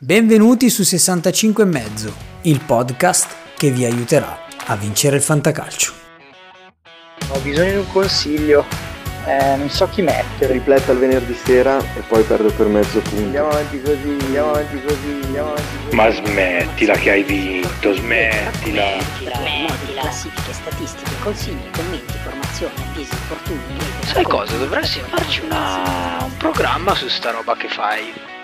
Benvenuti su 65 e mezzo, il podcast che vi aiuterà a vincere il fantacalcio. Ho bisogno di un consiglio, eh, non so chi mettere. Ripletta il venerdì sera e poi perdo per mezzo punto. Andiamo avanti così, andiamo avanti così, andiamo avanti così. Ma smettila che hai vinto, smettila. Smettila. Classifiche, statistiche, consigli, commenti, formazione, avvisi, infortuni. Sai cosa? Dovresti farci una... un programma su sta roba che fai.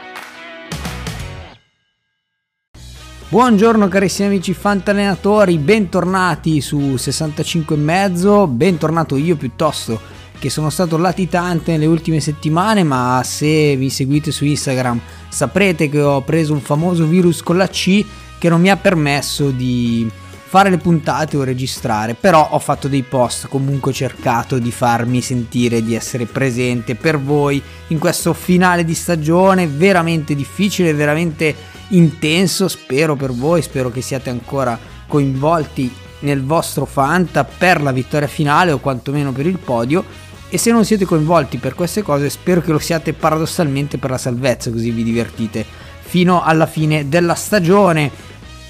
Buongiorno carissimi amici fantallenatori, bentornati su 65 e mezzo, bentornato io piuttosto che sono stato latitante nelle ultime settimane, ma se mi seguite su Instagram saprete che ho preso un famoso virus con la C che non mi ha permesso di fare le puntate o registrare, però ho fatto dei post, comunque ho cercato di farmi sentire, di essere presente per voi in questo finale di stagione veramente difficile, veramente intenso, spero per voi, spero che siate ancora coinvolti nel vostro Fanta per la vittoria finale o quantomeno per il podio e se non siete coinvolti per queste cose spero che lo siate paradossalmente per la salvezza così vi divertite fino alla fine della stagione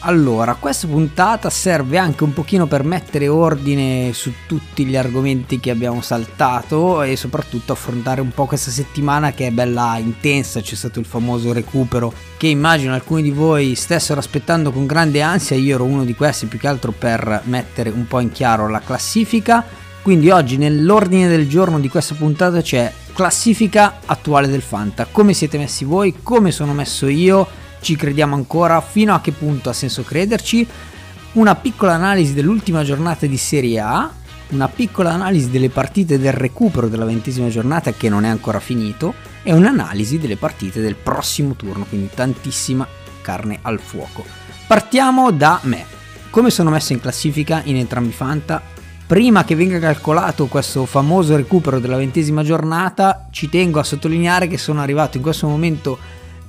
allora, questa puntata serve anche un pochino per mettere ordine su tutti gli argomenti che abbiamo saltato e soprattutto affrontare un po' questa settimana che è bella intensa, c'è stato il famoso recupero che immagino alcuni di voi stessero aspettando con grande ansia, io ero uno di questi più che altro per mettere un po' in chiaro la classifica. Quindi oggi nell'ordine del giorno di questa puntata c'è classifica attuale del Fanta, come siete messi voi, come sono messo io ci crediamo ancora, fino a che punto ha senso crederci, una piccola analisi dell'ultima giornata di Serie A, una piccola analisi delle partite del recupero della ventesima giornata che non è ancora finito e un'analisi delle partite del prossimo turno, quindi tantissima carne al fuoco. Partiamo da me. Come sono messo in classifica in entrambi i Fanta? Prima che venga calcolato questo famoso recupero della ventesima giornata, ci tengo a sottolineare che sono arrivato in questo momento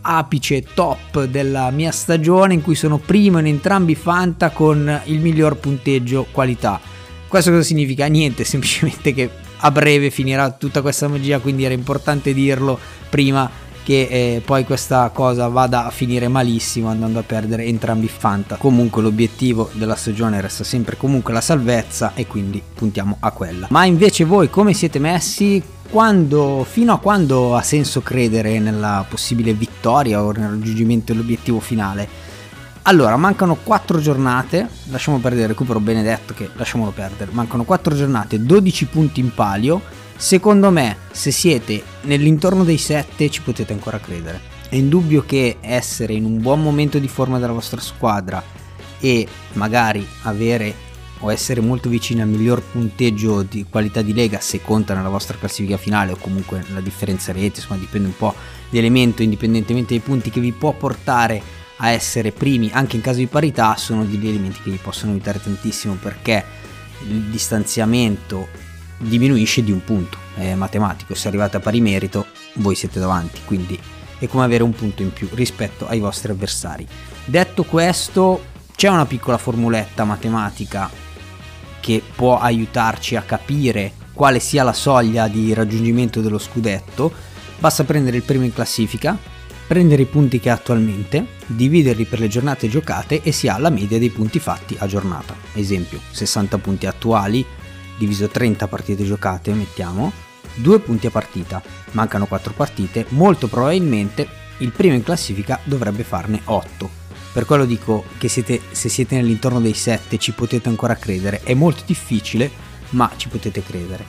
apice top della mia stagione in cui sono primo in entrambi i Fanta con il miglior punteggio qualità. Questo cosa significa? Niente, semplicemente che a breve finirà tutta questa magia, quindi era importante dirlo prima che eh, poi questa cosa vada a finire malissimo andando a perdere entrambi i Fanta. Comunque l'obiettivo della stagione resta sempre comunque la salvezza e quindi puntiamo a quella. Ma invece voi come siete messi? Quando, fino a quando ha senso credere nella possibile vittoria o nel raggiungimento dell'obiettivo finale? Allora, mancano 4 giornate, lasciamo perdere il recupero benedetto che lasciamolo perdere, mancano 4 giornate, 12 punti in palio, secondo me se siete nell'intorno dei 7 ci potete ancora credere. È indubbio che essere in un buon momento di forma della vostra squadra e magari avere o essere molto vicini al miglior punteggio di qualità di lega se conta nella vostra classifica finale o comunque la differenza rete, insomma dipende un po' l'elemento indipendentemente dai punti che vi può portare a essere primi anche in caso di parità sono degli elementi che vi possono aiutare tantissimo perché il distanziamento diminuisce di un punto, è matematico, se arrivate a pari merito voi siete davanti, quindi è come avere un punto in più rispetto ai vostri avversari. Detto questo, c'è una piccola formuletta matematica che può aiutarci a capire quale sia la soglia di raggiungimento dello scudetto, basta prendere il primo in classifica, prendere i punti che ha attualmente, dividerli per le giornate giocate e si ha la media dei punti fatti a giornata. Esempio, 60 punti attuali diviso 30 partite giocate, mettiamo, 2 punti a partita. Mancano 4 partite, molto probabilmente il primo in classifica dovrebbe farne 8 per quello dico che siete, se siete nell'intorno dei 7 ci potete ancora credere. È molto difficile, ma ci potete credere.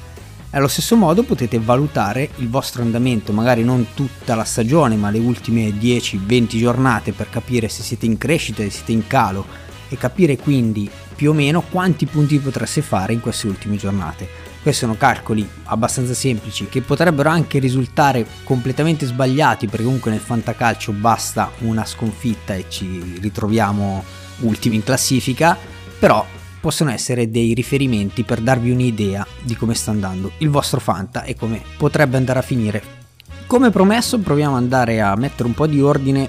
Allo stesso modo potete valutare il vostro andamento, magari non tutta la stagione, ma le ultime 10-20 giornate per capire se siete in crescita, se siete in calo e capire quindi più o meno quanti punti potreste fare in queste ultime giornate. Questi sono calcoli abbastanza semplici che potrebbero anche risultare completamente sbagliati perché comunque nel fantacalcio basta una sconfitta e ci ritroviamo ultimi in classifica, però possono essere dei riferimenti per darvi un'idea di come sta andando il vostro fanta e come potrebbe andare a finire. Come promesso proviamo ad andare a mettere un po' di ordine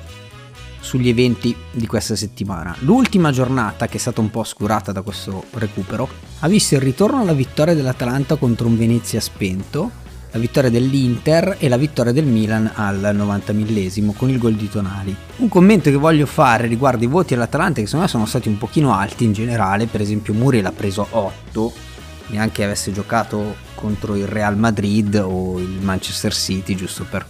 sugli eventi di questa settimana. L'ultima giornata, che è stata un po' oscurata da questo recupero, ha visto il ritorno alla vittoria dell'Atalanta contro un Venezia spento, la vittoria dell'Inter e la vittoria del Milan al 90 millesimo con il gol di Tonali. Un commento che voglio fare riguardo i voti all'Atalanta che secondo me sono stati un pochino alti in generale, per esempio Muriel ha preso 8, neanche avesse giocato contro il Real Madrid o il Manchester City, giusto per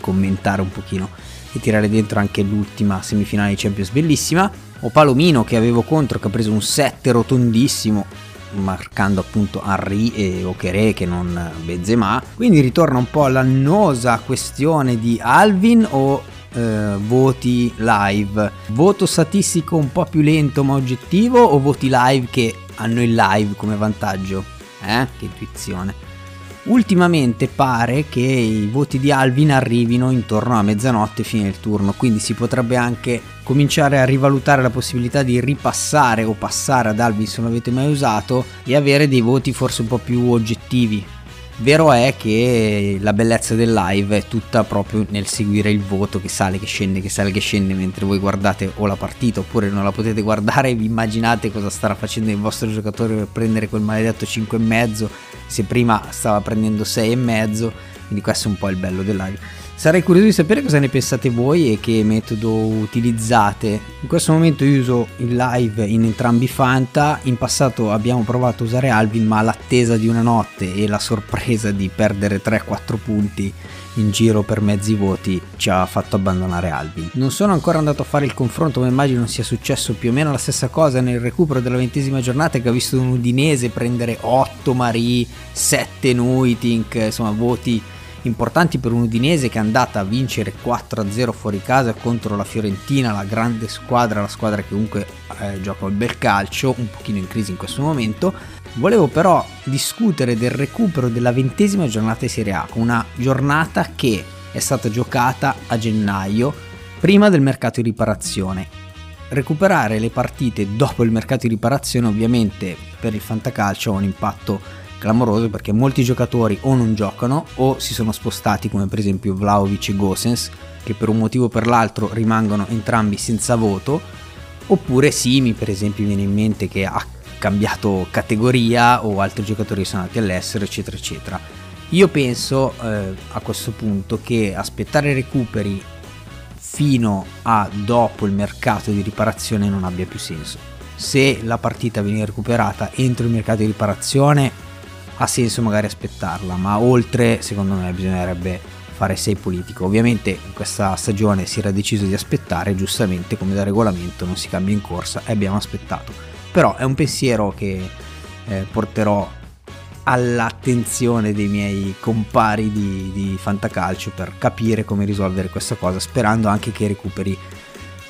commentare un pochino e tirare dentro anche l'ultima semifinale di Champions bellissima, o Palomino che avevo contro che ha preso un 7 rotondissimo marcando appunto Henry e Okere che non Benzema. Quindi ritorna un po' l'annosa questione di Alvin o eh, voti live? Voto statistico un po' più lento ma oggettivo o voti live che hanno il live come vantaggio? Eh che intuizione Ultimamente pare che i voti di Alvin arrivino intorno a mezzanotte fine del turno, quindi si potrebbe anche cominciare a rivalutare la possibilità di ripassare o passare ad Alvin se non l'avete mai usato e avere dei voti forse un po' più oggettivi. Vero è che la bellezza del live è tutta proprio nel seguire il voto che sale, che scende, che sale, che scende mentre voi guardate o la partita oppure non la potete guardare e vi immaginate cosa starà facendo il vostro giocatore per prendere quel maledetto 5,5 se prima stava prendendo 6,5 quindi questo è un po' il bello del live sarei curioso di sapere cosa ne pensate voi e che metodo utilizzate in questo momento io uso il live in entrambi i Fanta in passato abbiamo provato a usare Alvin ma l'attesa di una notte e la sorpresa di perdere 3-4 punti in giro per mezzi voti ci ha fatto abbandonare Alvin. Non sono ancora andato a fare il confronto, ma immagino sia successo più o meno la stessa cosa nel recupero della ventesima giornata che ha visto un Udinese prendere 8 Marie, 7 Nuitink, insomma voti importanti per un Udinese che è andata a vincere 4-0 fuori casa contro la Fiorentina, la grande squadra, la squadra che comunque eh, gioca un bel calcio, un pochino in crisi in questo momento. Volevo però discutere del recupero della ventesima giornata di Serie A, una giornata che è stata giocata a gennaio, prima del mercato di riparazione. Recuperare le partite dopo il mercato di riparazione ovviamente per il fantacalcio ha un impatto clamoroso perché molti giocatori o non giocano o si sono spostati come per esempio Vlaovic e Gosens che per un motivo o per l'altro rimangono entrambi senza voto oppure Simi per esempio viene in mente che ha cambiato categoria o altri giocatori sono andati all'estero eccetera eccetera. Io penso eh, a questo punto che aspettare recuperi fino a dopo il mercato di riparazione non abbia più senso. Se la partita viene recuperata entro il mercato di riparazione ha senso magari aspettarla, ma oltre secondo me bisognerebbe fare 6 politico. Ovviamente in questa stagione si era deciso di aspettare, giustamente come da regolamento non si cambia in corsa e abbiamo aspettato. Però è un pensiero che eh, porterò all'attenzione dei miei compari di, di Fantacalcio per capire come risolvere questa cosa, sperando anche che i recuperi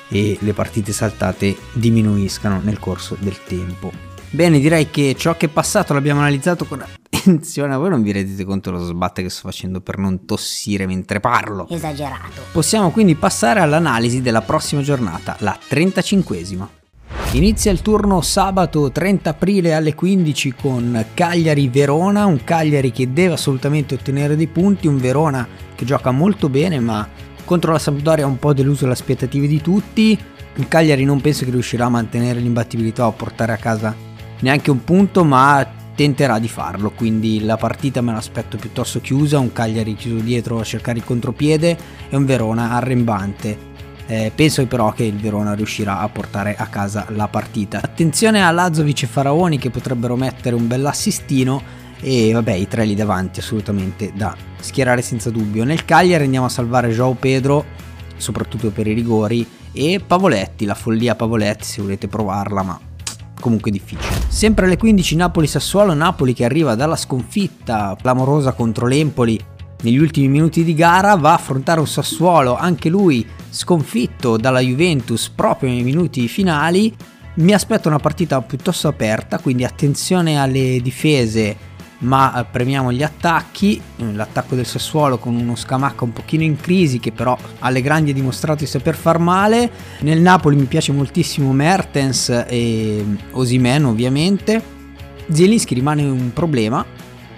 e le partite saltate diminuiscano nel corso del tempo. Bene, direi che ciò che è passato l'abbiamo analizzato con attenzione. Voi non vi rendete conto dello sbatte che sto facendo per non tossire mentre parlo. Esagerato. Possiamo quindi passare all'analisi della prossima giornata, la 35esima. Inizia il turno sabato 30 aprile alle 15 con Cagliari-Verona, un Cagliari che deve assolutamente ottenere dei punti, un Verona che gioca molto bene ma contro la Sampdoria ha un po' deluso le aspettative di tutti. Il Cagliari non penso che riuscirà a mantenere l'imbattibilità o portare a casa neanche un punto, ma tenterà di farlo. Quindi la partita me l'aspetto piuttosto chiusa, un Cagliari chiuso dietro a cercare il contropiede e un Verona arrembante. Eh, penso però che il Verona riuscirà a portare a casa la partita. Attenzione a Lazovic e Faraoni che potrebbero mettere un bell'assistino e vabbè i tre lì davanti assolutamente da schierare senza dubbio. Nel Cagliari andiamo a salvare Joao Pedro, soprattutto per i rigori, e Pavoletti, la follia Pavoletti se volete provarla, ma comunque difficile. Sempre alle 15 Napoli-Sassuolo, Napoli che arriva dalla sconfitta clamorosa contro l'Empoli negli ultimi minuti di gara va a affrontare un Sassuolo, anche lui sconfitto dalla Juventus proprio nei minuti finali. Mi aspetto una partita piuttosto aperta, quindi attenzione alle difese ma eh, premiamo gli attacchi, eh, l'attacco del Sassuolo con uno Scamacca un pochino in crisi che però alle grandi ha dimostrato di saper far male, nel Napoli mi piace moltissimo Mertens e Osimen ovviamente, Zielinski rimane un problema,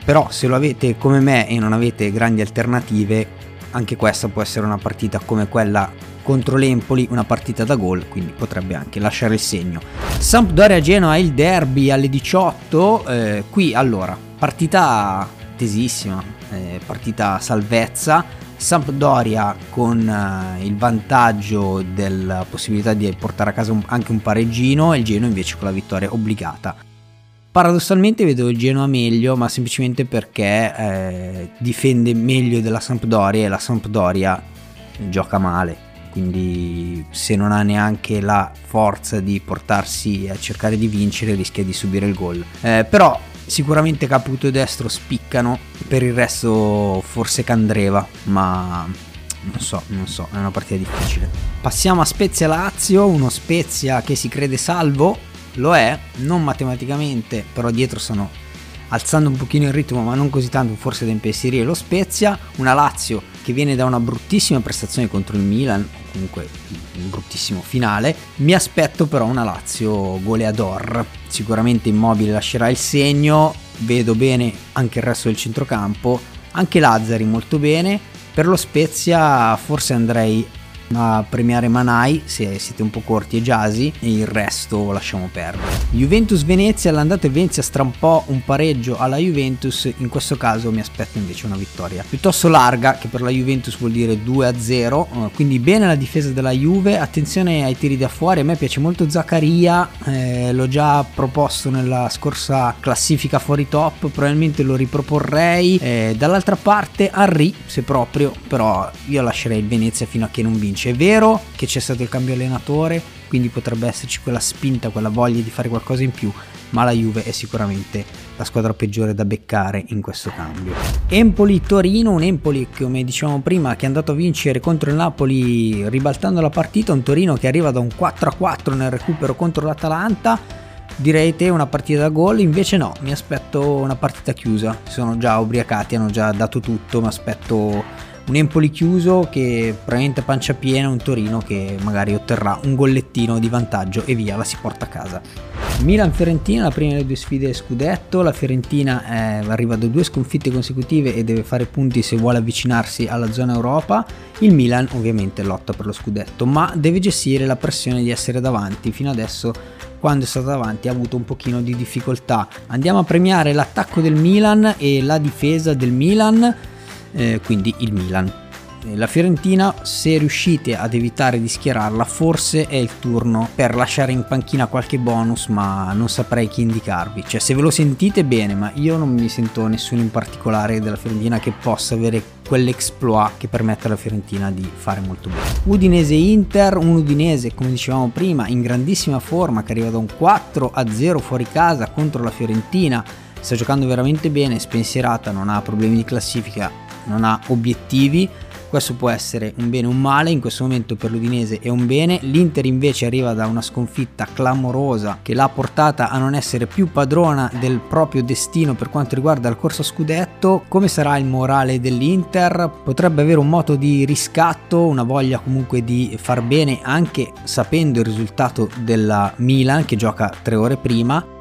però se lo avete come me e non avete grandi alternative, anche questa può essere una partita come quella contro l'Empoli, una partita da gol, quindi potrebbe anche lasciare il segno. Sampdoria Genoa il derby alle 18, eh, qui allora partita attesissima, eh, partita salvezza. Sampdoria con eh, il vantaggio della possibilità di portare a casa un, anche un pareggino e il Genoa invece con la vittoria obbligata. Paradossalmente vedo il Genoa meglio, ma semplicemente perché eh, difende meglio della Sampdoria e la Sampdoria gioca male. Quindi se non ha neanche la forza di portarsi a cercare di vincere rischia di subire il gol. Eh, però sicuramente Caputo e Destro spiccano, per il resto forse Candreva, ma non so, non so, è una partita difficile. Passiamo a Spezia Lazio, uno Spezia che si crede salvo, lo è, non matematicamente, però dietro stanno alzando un pochino il ritmo, ma non così tanto forse da impensierire lo Spezia, una Lazio che viene da una bruttissima prestazione contro il Milan, comunque un bruttissimo finale. Mi aspetto però una Lazio goleador, sicuramente Immobile lascerà il segno, vedo bene anche il resto del centrocampo, anche Lazzari molto bene. Per lo Spezia forse andrei a premiare Manai se siete un po' corti e Jasi e il resto lasciamo perdere. Juventus Venezia, l'andata e Venezia strampò un pareggio alla Juventus, in questo caso mi aspetto invece una vittoria piuttosto larga che per la Juventus vuol dire 2-0, eh, quindi bene la difesa della Juve, attenzione ai tiri da fuori, a me piace molto Zaccaria, eh, l'ho già proposto nella scorsa classifica fuori top, probabilmente lo riproporrei, eh, dall'altra parte Henry se proprio, però io lascerei il Venezia fino a che non vince. È vero che c'è stato il cambio allenatore, quindi potrebbe esserci quella spinta, quella voglia di fare qualcosa in più, ma la Juve è sicuramente la squadra peggiore da beccare in questo cambio. Empoli-Torino, un Empoli come dicevamo prima che è andato a vincere contro il Napoli ribaltando la partita, un Torino che arriva da un 4-4 nel recupero contro l'Atalanta. Direi te una partita da gol, invece no, mi aspetto una partita chiusa, sono già ubriacati, hanno già dato tutto, mi aspetto un Empoli chiuso che probabilmente pancia piena, un Torino che magari otterrà un gollettino di vantaggio e via, la si porta a casa. Milan-Fiorentina, la prima delle due sfide scudetto, la Fiorentina eh, arriva da due sconfitte consecutive e deve fare punti se vuole avvicinarsi alla zona Europa, il Milan ovviamente lotta per lo scudetto, ma deve gestire la pressione di essere davanti, fino adesso quando è stato davanti ha avuto un pochino di difficoltà. Andiamo a premiare l'attacco del Milan e la difesa del Milan eh, quindi il Milan. La Fiorentina, se riuscite ad evitare di schierarla, forse è il turno per lasciare in panchina qualche bonus, ma non saprei chi indicarvi. Cioè, se ve lo sentite bene, ma io non mi sento nessuno in particolare della Fiorentina che possa avere quell'exploit che permette alla Fiorentina di fare molto bene. Udinese Inter, un Udinese, come dicevamo prima, in grandissima forma, che arriva da un 4 a 0 fuori casa contro la Fiorentina. Sta giocando veramente bene, spensierata, non ha problemi di classifica, non ha obiettivi. Questo può essere un bene o un male, in questo momento per l'Udinese è un bene, l'Inter invece arriva da una sconfitta clamorosa che l'ha portata a non essere più padrona del proprio destino per quanto riguarda il corso scudetto. Come sarà il morale dell'Inter? Potrebbe avere un moto di riscatto, una voglia comunque di far bene anche sapendo il risultato della Milan che gioca tre ore prima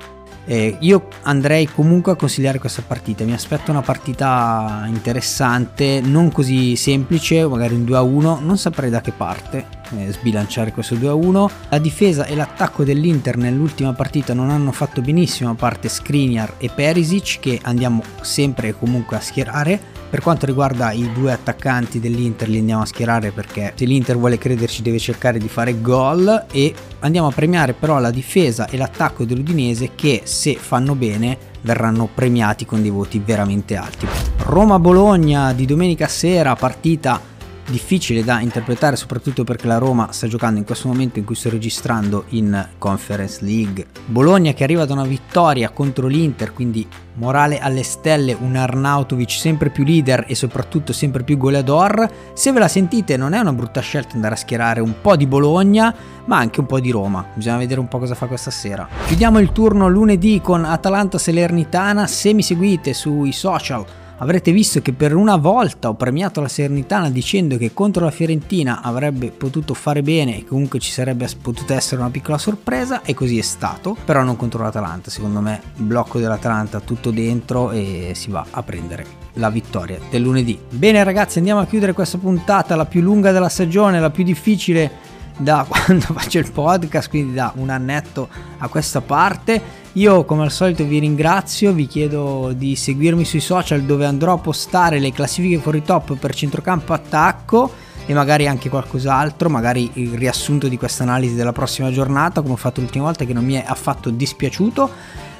eh, io andrei comunque a consigliare questa partita, mi aspetto una partita interessante, non così semplice, magari un 2-1, non saprei da che parte eh, sbilanciare questo 2-1. La difesa e l'attacco dell'Inter nell'ultima partita non hanno fatto benissimo, a parte Skriniar e Perisic che andiamo sempre e comunque a schierare per quanto riguarda i due attaccanti dell'Inter li andiamo a schierare perché se l'Inter vuole crederci deve cercare di fare gol e andiamo a premiare però la difesa e l'attacco dell'Udinese che se fanno bene verranno premiati con dei voti veramente alti. Roma-Bologna di domenica sera partita difficile da interpretare soprattutto perché la Roma sta giocando in questo momento in cui sto registrando in Conference League. Bologna che arriva da una vittoria contro l'Inter, quindi morale alle stelle, un Arnautovic sempre più leader e soprattutto sempre più goleador. Se ve la sentite non è una brutta scelta andare a schierare un po' di Bologna, ma anche un po' di Roma. Bisogna vedere un po' cosa fa questa sera. Chiudiamo il turno lunedì con Atalanta Salernitana. Se mi seguite sui social avrete visto che per una volta ho premiato la Serenitana dicendo che contro la Fiorentina avrebbe potuto fare bene e comunque ci sarebbe potuta essere una piccola sorpresa e così è stato, però non contro l'Atalanta, secondo me blocco dell'Atalanta tutto dentro e si va a prendere la vittoria del lunedì. Bene ragazzi andiamo a chiudere questa puntata, la più lunga della stagione, la più difficile da quando faccio il podcast, quindi da un annetto a questa parte. Io come al solito vi ringrazio, vi chiedo di seguirmi sui social dove andrò a postare le classifiche fuori top per centrocampo attacco e magari anche qualcos'altro, magari il riassunto di questa analisi della prossima giornata come ho fatto l'ultima volta che non mi è affatto dispiaciuto.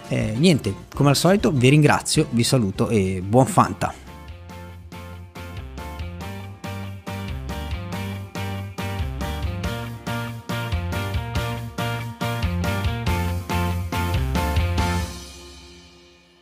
Eh, niente, come al solito vi ringrazio, vi saluto e buon Fanta.